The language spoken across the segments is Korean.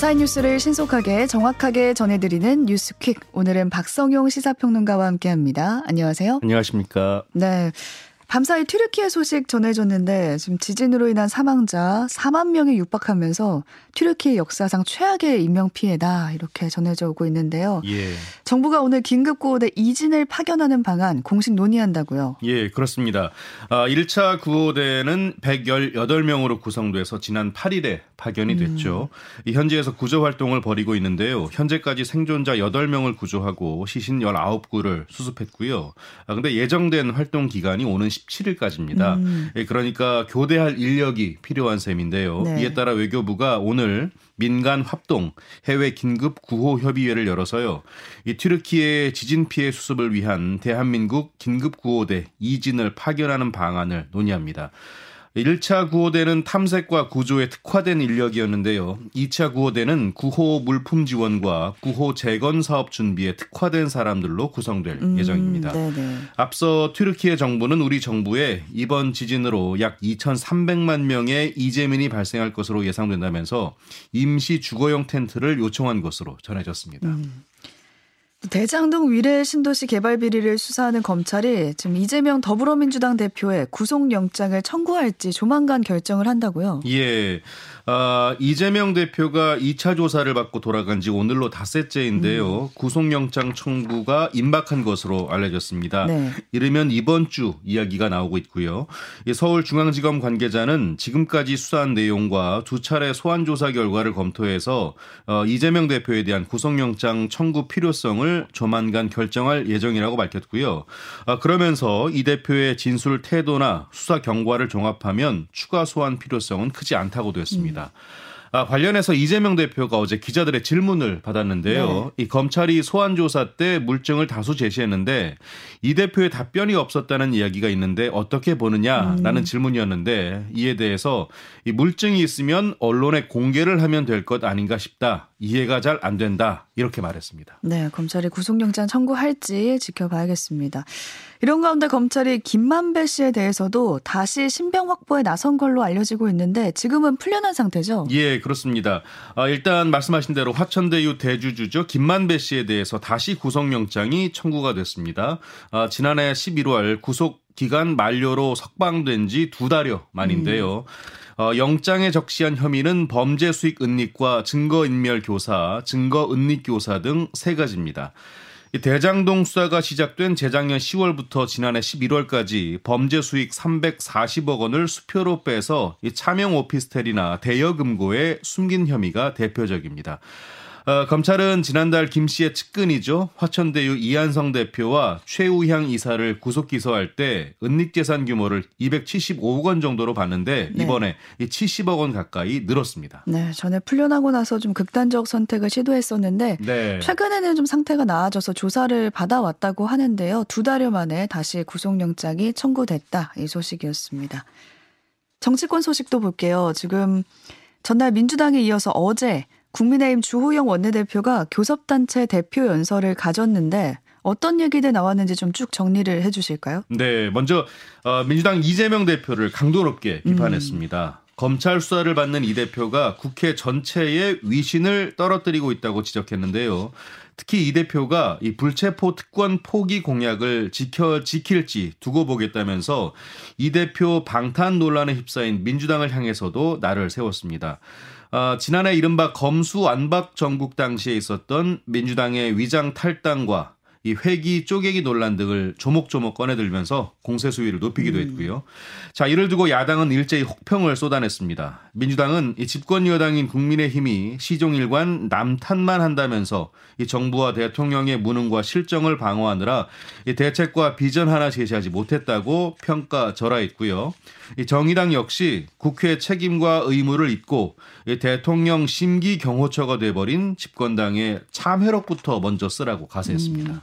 밤사이 뉴스를 신속하게 정확하게 전해드리는 뉴스퀵. 오늘은 박성용 시사평론가와 함께합니다. 안녕하세요. 안녕하십니까. 네. 밤사이 튀르키예 소식 전해줬는데 지금 지진으로 인한 사망자 4만 명이 육박하면서 튀르키예 역사상 최악의 인명 피해다 이렇게 전해져 오고 있는데요. 예. 정부가 오늘 긴급 구호대 이진을 파견하는 방안 공식 논의한다고요. 예, 그렇습니다. 아, 1차 구호대는 118명으로 구성돼서 지난 8일에 파견이 됐죠. 음. 현지에서 구조 활동을 벌이고 있는데요. 현재까지 생존자 8명을 구조하고 시신 19구를 수습했고요. 아, 근데 예정된 활동 기간이 오는 17일까지입니다. 음. 예, 그러니까 교대할 인력이 필요한 셈인데요. 네. 이에 따라 외교부가 오늘 민간 합동 해외 긴급 구호 협의회를 열어서요. 이 튀르키예 지진 피해 수습을 위한 대한민국 긴급 구호대 이진을 파견하는 방안을 논의합니다. 1차 구호대는 탐색과 구조에 특화된 인력이었는데요. 2차 구호대는 구호 물품 지원과 구호 재건 사업 준비에 특화된 사람들로 구성될 음, 예정입니다. 네네. 앞서 튀르키예 정부는 우리 정부에 이번 지진으로 약 2,300만 명의 이재민이 발생할 것으로 예상된다면서 임시 주거용 텐트를 요청한 것으로 전해졌습니다. 음. 대장동 위례 신도시 개발 비리를 수사하는 검찰이 지금 이재명 더불어민주당 대표의 구속영장을 청구할지 조만간 결정을 한다고요. 예. 아, 이재명 대표가 2차 조사를 받고 돌아간 지 오늘로 닷새째인데요. 음. 구속영장 청구가 임박한 것으로 알려졌습니다. 네. 이르면 이번 주 이야기가 나오고 있고요. 서울중앙지검 관계자는 지금까지 수사한 내용과 두 차례 소환 조사 결과를 검토해서 어, 이재명 대표에 대한 구속영장 청구 필요성을 조만간 결정할 예정이라고 밝혔고요. 아, 그러면서 이 대표의 진술 태도나 수사 경과를 종합하면 추가 소환 필요성은 크지 않다고도 했습니다. 있습니다. 아, 관련해서 이재명 대표가 어제 기자들의 질문을 받았는데요. 네. 이 검찰이 소환 조사 때 물증을 다수 제시했는데 이 대표의 답변이 없었다는 이야기가 있는데 어떻게 보느냐라는 음. 질문이었는데 이에 대해서 이 물증이 있으면 언론에 공개를 하면 될 것 아닌가 싶다. 이해가 잘 안 된다. 이렇게 말했습니다. 네, 검찰이 구속영장 청구할지 지켜봐야겠습니다. 이런 가운데 검찰이 김만배 씨에 대해서도 다시 신병 확보에 나선 걸로 알려지고 있는데 지금은 풀려난 상태죠? 예, 그렇습니다. 아, 일단 말씀하신 대로 화천대유 대주주죠. 김만배 씨에 대해서 다시 구속영장이 청구가 됐습니다. 아, 지난해 11월 구속 기간 만료로 석방된 지 두 달여 만인데요. 음. 어, 영장에 적시한 혐의는 범죄 수익 은닉과 증거 인멸 교사, 증거 은닉 교사 등 세 가지입니다. 대장동 수사가 시작된 재작년 10월부터 지난해 11월까지 범죄 수익 340억 원을 수표로 빼서 차명 오피스텔이나 대여 금고에 숨긴 혐의가 대표적입니다. 어, 검찰은 지난달 김 씨의 측근이죠. 화천대유 이한성 대표와 최우향 이사를 구속 기소할 때 은닉재산 규모를 275억 원 정도로 봤는데 네. 이번에 70억 원 가까이 늘었습니다. 네, 전에 풀려나고 나서 좀 극단적 선택을 시도했었는데 네. 최근에는 좀 상태가 나아져서 조사를 받아왔다고 하는데요. 두 달여 만에 다시 구속영장이 청구됐다 이 소식이었습니다. 정치권 소식도 볼게요. 지금 전날 민주당에 이어서 어제 국민의힘 주호영 원내대표가 교섭단체 대표 연설을 가졌는데 어떤 얘기들 나왔는지 좀 쭉 정리를 해 주실까요? 네, 먼저 어, 민주당 이재명 대표를 강도 높게 비판했습니다. 음. 검찰 수사를 받는 이 대표가 국회 전체의 위신을 떨어뜨리고 있다고 지적했는데요. 특히 이 대표가 이 불체포 특권 포기 공약을 지켜 지킬지 두고 보겠다면서 이 대표 방탄 논란에 휩싸인 민주당을 향해서도 나를 세웠습니다. 어, 지난해 이른바 검수 안박 정국 당시에 있었던 민주당의 위장 탈당과 이 회기 쪼개기 논란 등을 조목조목 꺼내들면서 공세 수위를 높이기도 음. 했고요. 자, 이를 두고 야당은 일제히 혹평을 쏟아냈습니다. 민주당은 이 집권 여당인 국민의힘이 시종일관 남탓만 한다면서 이 정부와 대통령의 무능과 실정을 방어하느라 이 대책과 비전 하나 제시하지 못했다고 평가절하했고요. 이 정의당 역시 국회 책임과 의무를 잊고 이 대통령 심기 경호처가 돼버린 집권당의 참회록부터 먼저 쓰라고 가세했습니다. 음.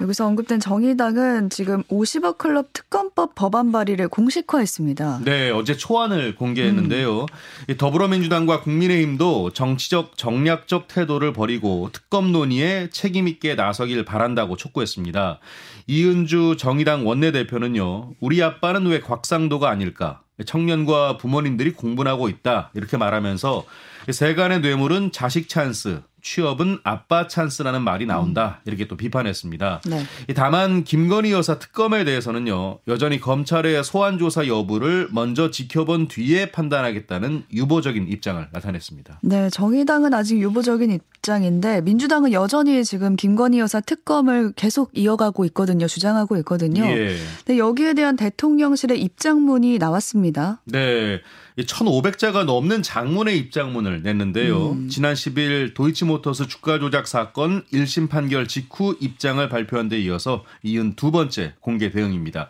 여기서 언급된 정의당은 지금 50억 클럽 특검법 법안 발의를 공식화했습니다. 네, 어제 초안을 공개했는데요. 음. 더불어민주당과 국민의힘도 정치적 정략적 태도를 버리고 특검 논의에 책임 있게 나서길 바란다고 촉구했습니다. 이은주 정의당 원내대표는요. 우리 아빠는 왜 곽상도가 아닐까? 청년과 부모님들이 공분하고 있다. 이렇게 말하면서 세간의 뇌물은 자식 찬스, 취업은 아빠 찬스라는 말이 나온다. 이렇게 또 비판했습니다. 네. 다만 김건희 여사 특검에 대해서는요. 여전히 검찰의 소환 조사 여부를 먼저 지켜본 뒤에 판단하겠다는 유보적인 입장을 나타냈습니다. 네, 정의당은 아직 유보적인 입장인데 민주당은 여전히 지금 김건희 여사 특검을 계속 이어가고 있거든요. 주장하고 있거든요. 예. 네, 여기에 대한 대통령실의 입장문이 나왔습니다. 네. 1,500자가 넘는 장문의 입장문을 냈는데요. 음. 지난 10일 도이치모터스 주가 조작 사건 1심 판결 직후 입장을 발표한 데 이어서 이은 두 번째 공개 대응입니다.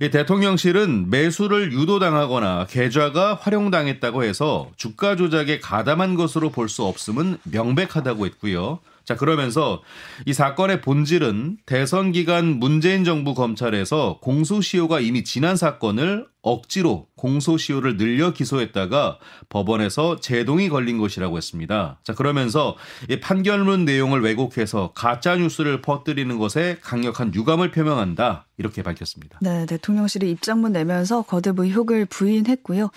대통령실은 매수를 유도당하거나 계좌가 활용당했다고 해서 주가 조작에 가담한 것으로 볼 수 없음은 명백하다고 했고요. 자, 그러면서 이 사건의 본질은 대선 기간 문재인 정부 검찰에서 공소시효가 이미 지난 사건을 억지로 공소시효를 늘려 기소했다가 법원에서 제동이 걸린 것이라고 했습니다. 자, 그러면서 이 판결문 내용을 왜곡해서 가짜 뉴스를 퍼뜨리는 것에 강력한 유감을 표명한다. 이렇게 밝혔습니다. 네, 대통령실이 입장문 내면서 거듭 의혹을 부인했고요.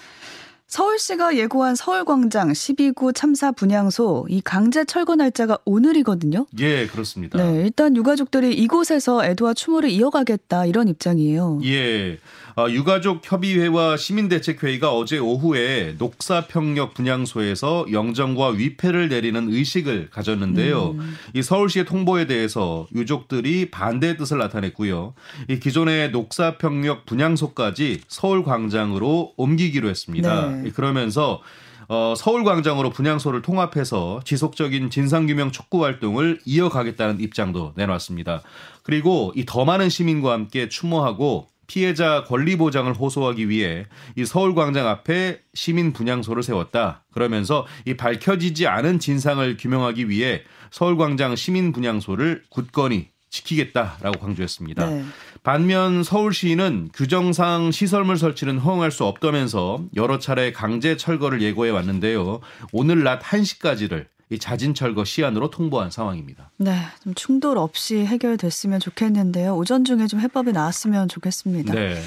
서울시가 예고한 서울광장 12구 참사 분향소 이 강제 철거 날짜가 오늘이거든요. 예, 그렇습니다. 네, 일단 유가족들이 이곳에서 애도와 추모를 이어가겠다 이런 입장이에요. 예. 어, 유가족 협의회와 시민대책회의가 어제 오후에 녹사평역 분향소에서 영정과 위패를 내리는 의식을 가졌는데요. 음. 이 서울시의 통보에 대해서 유족들이 반대의 뜻을 나타냈고요. 이 기존의 녹사평역 분향소까지 서울광장으로 옮기기로 했습니다. 네. 그러면서 어, 서울광장으로 분향소를 통합해서 지속적인 진상규명 촉구 활동을 이어가겠다는 입장도 내놨습니다. 그리고 이 더 많은 시민과 함께 추모하고 피해자 권리 보장을 호소하기 위해 이 서울광장 앞에 시민 분향소를 세웠다. 그러면서 이 밝혀지지 않은 진상을 규명하기 위해 서울광장 시민 분향소를 굳건히 지키겠다라고 강조했습니다. 네. 반면 서울시는 규정상 시설물 설치는 허용할 수 없다면서 여러 차례 강제 철거를 예고해 왔는데요. 오늘 낮 1시까지를 이 자진 철거 시안으로 통보한 상황입니다. 네, 좀 충돌 없이 해결됐으면 좋겠는데요. 오전 중에 좀 해법이 나왔으면 좋겠습니다. 네.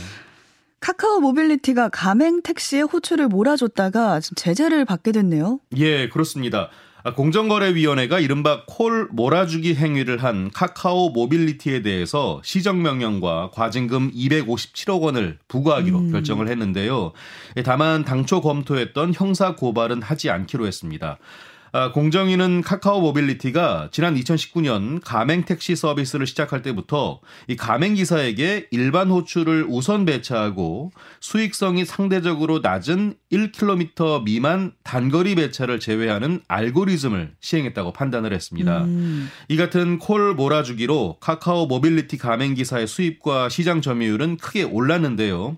카카오 모빌리티가 가맹 택시에 호출을 몰아줬다가 제재를 받게 됐네요. 예, 그렇습니다. 아, 공정거래위원회가 이른바 콜 몰아주기 행위를 한 카카오 모빌리티에 대해서 시정명령과 과징금 257억 원을 부과하기로 음. 결정을 했는데요. 예, 다만 당초 검토했던 형사 고발은 하지 않기로 했습니다. 아, 공정위는 카카오 모빌리티가 지난 2019년 가맹 택시 서비스를 시작할 때부터 이 가맹 기사에게 일반 호출을 우선 배차하고 수익성이 상대적으로 낮은 1km 미만 단거리 배차를 제외하는 알고리즘을 시행했다고 판단을 했습니다. 음. 이 같은 콜 몰아주기로 카카오 모빌리티 가맹 기사의 수입과 시장 점유율은 크게 올랐는데요.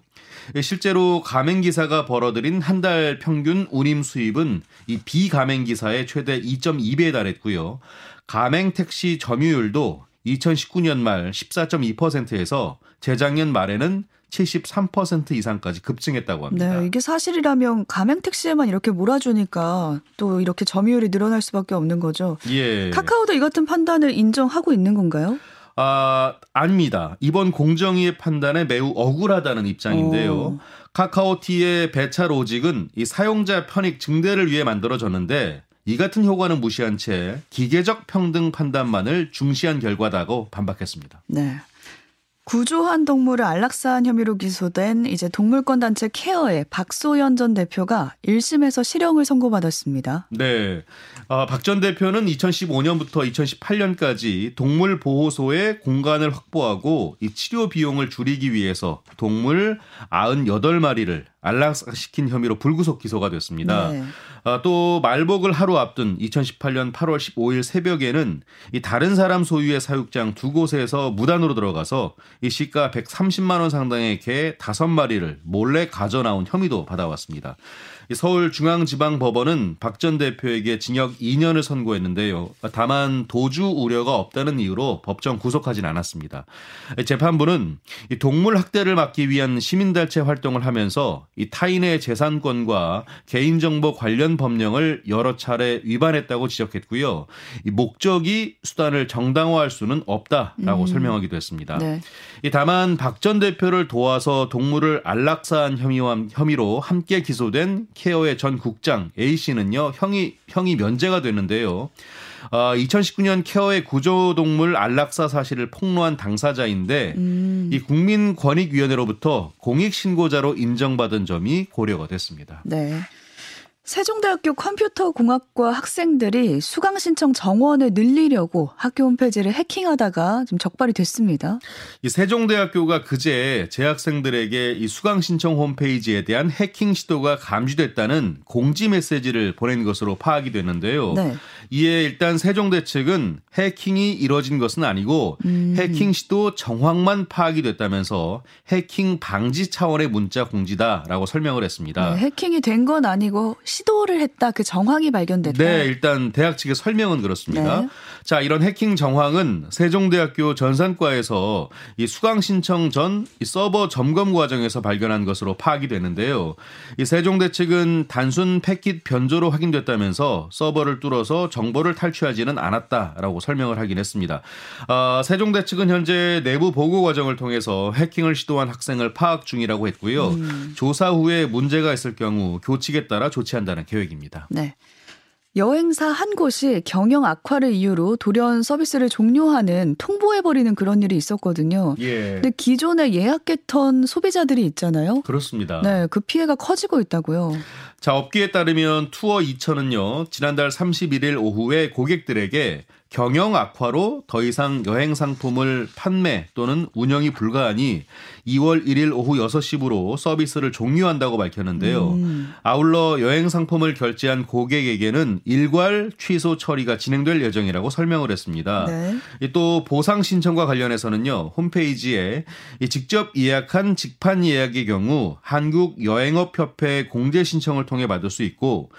예, 실제로 가맹 기사가 벌어들인 한 달 평균 운임 수입은 이 비가맹 기사의 최대 2.2배에 달했고요. 가맹 택시 점유율도 2019년 말 14.2%에서 재작년 말에는 73% 이상까지 급증했다고 합니다. 네, 이게 사실이라면 가맹 택시에만 이렇게 몰아주니까 또 이렇게 점유율이 늘어날 수밖에 없는 거죠. 예. 카카오도 이 같은 판단을 인정하고 있는 건가요? 아, 아닙니다. 이번 공정위의 판단에 매우 억울하다는 입장인데요. 오. 카카오티의 배차 로직은 이 사용자 편익 증대를 위해 만들어졌는데 이 같은 효과는 무시한 채 기계적 평등 판단만을 중시한 결과다고 반박했습니다. 네. 구조한 동물을 안락사한 혐의로 기소된 이제 동물권 단체 케어의 박소연 전 대표가 1심에서 실형을 선고받았습니다. 네. 아, 박 전 대표는 2015년부터 2018년까지 동물 보호소에 공간을 확보하고 이 치료 비용을 줄이기 위해서 동물 98마리를 안락사시킨 혐의로 불구속 기소가 됐습니다. 네. 아, 또 말복을 하루 앞둔 2018년 8월 15일 새벽에는 이 다른 사람 소유의 사육장 두 곳에서 무단으로 들어가서 이 시가 130만 원 상당의 개 5마리를 몰래 가져 나온 혐의도 받아왔습니다. 서울중앙지방법원은 박 전 대표에게 징역 2년을 선고했는데요. 다만 도주 우려가 없다는 이유로 법정 구속하진 않았습니다. 재판부는 동물 학대를 막기 위한 시민단체 활동을 하면서 이 타인의 재산권과 개인정보 관련 법령을 여러 차례 위반했다고 지적했고요. 이 목적이 수단을 정당화할 수는 없다라고 음. 설명하기도 했습니다. 네. 다만 박 전 대표를 도와서 동물을 안락사한 혐의와 혐의로 함께 기소된 케어의 전 국장 A 씨는요 형이 형이 면제가 됐는데요. 어, 2019년 케어의 구조동물 안락사 사실을 폭로한 당사자인데 음. 이 국민권익위원회로부터 공익신고자로 인정받은 점이 고려가 됐습니다. 네. 세종대학교 컴퓨터공학과 학생들이 수강 신청 정원을 늘리려고 학교 홈페이지를 해킹하다가 좀 적발이 됐습니다. 이 세종대학교가 그제 재학생들에게 이 수강 신청 홈페이지에 대한 해킹 시도가 감지됐다는 공지 메시지를 보낸 것으로 파악이 됐는데요. 네. 이에 일단 세종대 측은 해킹이 이뤄진 것은 아니고 음. 해킹 시도 정황만 파악이 됐다면서 해킹 방지 차원의 문자 공지다라고 설명을 했습니다. 네, 해킹이 된 건 아니고 시도를 했다 그 정황이 발견됐다. 네, 일단 대학 측의 설명은 그렇습니다. 네. 자, 이런 해킹 정황은 세종대학교 전산과에서 이 수강 신청 전 서버 점검 과정에서 발견한 것으로 파악이 되는데요. 이 세종대 측은 단순 패킷 변조로 확인됐다면서 서버를 뚫어서 정보를 탈취하지는 않았다라고 설명을 하긴 했습니다. 어, 세종대 측은 현재 내부 보고 과정을 통해서 해킹을 시도한 학생을 파악 중이라고 했고요. 음. 조사 후에 문제가 있을 경우 교칙에 따라 조치한다. 한다는 계획입니다. 네. 여행사 한 곳이 경영 악화를 이유로 돌연 서비스를 종료하는 통보해버리는 그런 일이 있었거든요. 예. 근데 기존에 예약했던 소비자들이 있잖아요. 그렇습니다. 네, 그 피해가 커지고 있다고요. 자, 업계에 따르면 투어 2천은요, 지난달 31일 오후에 고객들에게 경영 악화로 더 이상 여행 상품을 판매 또는 운영이 불가하니 2월 1일 오후 6시부로 서비스를 종료한다고 밝혔는데요. 음. 아울러 여행 상품을 결제한 고객에게는 일괄 취소 처리가 진행될 예정이라고 설명을 했습니다. 네. 또 보상 신청과 관련해서는요. 홈페이지에 직접 예약한 직판 예약의 경우 한국 여행업 협회 공제 신청을 통해 받을 수 있고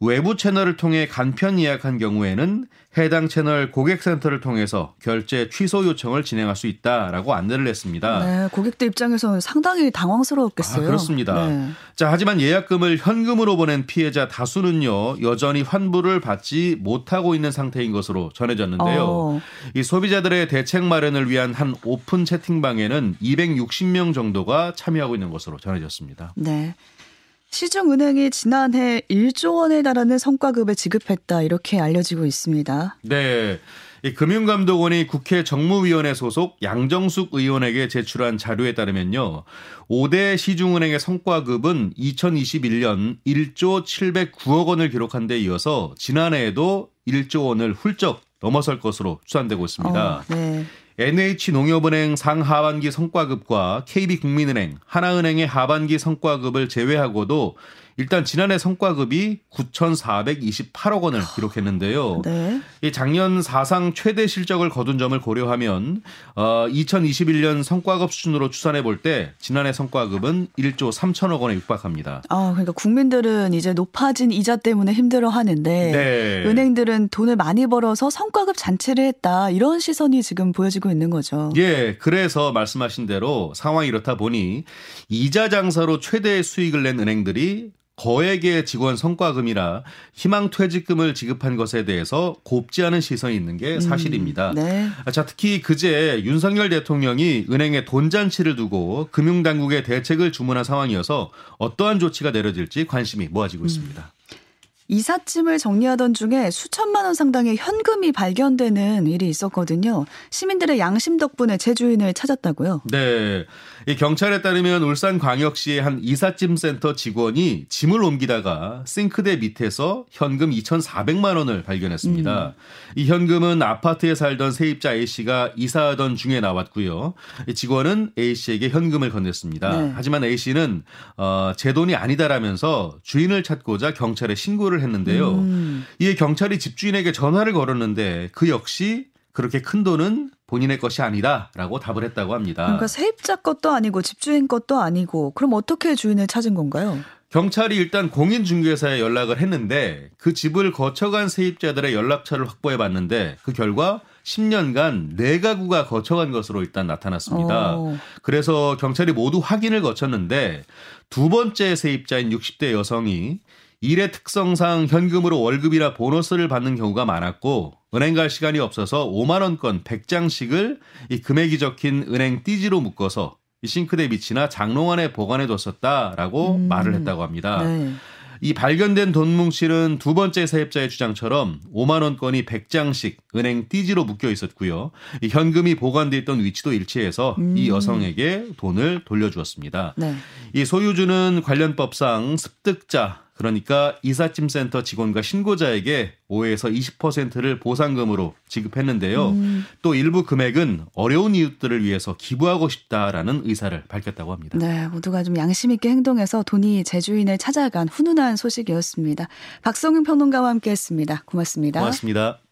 외부 채널을 통해 간편 예약한 경우에는 해당 채널 고객센터를 통해서 결제 취소 요청을 진행할 수 있다라고 안내를 했습니다. 네, 고객들 입장에서는 상당히 당황스러웠겠어요. 아, 그렇습니다. 네. 자, 하지만 예약금을 현금으로 보낸 피해자 다수는요, 여전히 환불을 받지 못하고 있는 상태인 것으로 전해졌는데요. 어. 이 소비자들의 대책 마련을 위한 한 오픈 채팅방에는 260명 정도가 참여하고 있는 것으로 전해졌습니다. 네. 시중은행이 지난해 1조 원에 달하는 성과급을 지급했다 이렇게 알려지고 있습니다. 네. 이 금융감독원이 국회 정무위원회 소속 양정숙 의원에게 제출한 자료에 따르면요. 5대 시중은행의 성과급은 2021년 1조 709억 원을 기록한 데 이어서 지난해에도 1조 원을 훌쩍 넘어설 것으로 추산되고 있습니다. 어, 네. NH농협은행 상하반기 성과급과 KB국민은행, 하나은행의 하반기 성과급을 제외하고도 일단 지난해 성과급이 9,428억 원을 기록했는데요. 네. 이 작년 사상 최대 실적을 거둔 점을 고려하면 어 2021년 성과급 수준으로 추산해 볼 때 지난해 성과급은 1조 3천억 원에 육박합니다. 아, 그러니까 국민들은 이제 높아진 이자 때문에 힘들어 하는데 네. 은행들은 돈을 많이 벌어서 성과급 잔치를 했다. 이런 시선이 지금 보여지고 있는 거죠. 예. 그래서 말씀하신 대로 상황이 이렇다 보니 이자 장사로 최대 수익을 낸 은행들이 거액의 직원 성과금이라 희망 퇴직금을 지급한 것에 대해서 곱지 않은 시선이 있는 게 음, 사실입니다. 음, 네. 자, 특히 그제 윤석열 대통령이 은행에 돈 잔치를 두고 금융당국의 대책을 주문한 상황이어서 어떠한 조치가 내려질지 관심이 모아지고 음. 있습니다. 이삿짐을 정리하던 중에 수천만 원 상당의 현금이 발견되는 일이 있었거든요. 시민들의 양심 덕분에 제 주인을 찾았다고요? 네. 이 경찰에 따르면 울산광역시의 한 이삿짐 센터 직원이 짐을 옮기다가 싱크대 밑에서 현금 2,400만 원을 발견했습니다. 음. 이 현금은 아파트에 살던 세입자 A 씨가 이사하던 중에 나왔고요. 이 직원은 A 씨에게 현금을 건넸습니다. 네. 하지만 A 씨는 어, 제 돈이 아니다라면서 주인을 찾고자 경찰에 신고를 신고를 했는데요. 음. 이에 경찰이 집주인에게 전화를 걸었는데 그 역시 그렇게 큰 돈은 본인의 것이 아니다라고 답을 했다고 합니다. 그러니까 세입자 것도 아니고 집주인 것도 아니고 그럼 어떻게 주인을 찾은 건가요? 경찰이 일단 공인중개사에 연락을 했는데 그 집을 거쳐간 세입자들의 연락처를 확보해 봤는데 그 결과 10년간 4가구가 거쳐간 것으로 일단 나타났습니다. 오. 그래서 경찰이 모두 확인을 거쳤는데 두 번째 세입자인 60대 여성이 일의 특성상 현금으로 월급이나 보너스를 받는 경우가 많았고 은행 갈 시간이 없어서 5만 원권 100장씩을 이 금액이 적힌 은행 띠지로 묶어서 이 싱크대 밑이나 장롱 안에 보관해 뒀었다라고 음. 말을 했다고 합니다. 네. 이 발견된 돈 뭉실은 두 번째 세입자의 주장처럼 5만 원권이 100장씩 은행 띠지로 묶여 있었고요. 이 현금이 보관돼 있던 위치도 일치해서 음. 이 여성에게 돈을 돌려주었습니다. 네. 이 소유주는 관련법상 습득자 그러니까 이삿짐센터 직원과 신고자에게 5에서 20%를 보상금으로 지급했는데요. 음. 또 일부 금액은 어려운 이웃들을 위해서 기부하고 싶다라는 의사를 밝혔다고 합니다. 네, 모두가 좀 양심 있게 행동해서 돈이 재주인을 찾아간 훈훈한 소식이었습니다. 박성윤 평론가와 함께했습니다. 고맙습니다. 고맙습니다.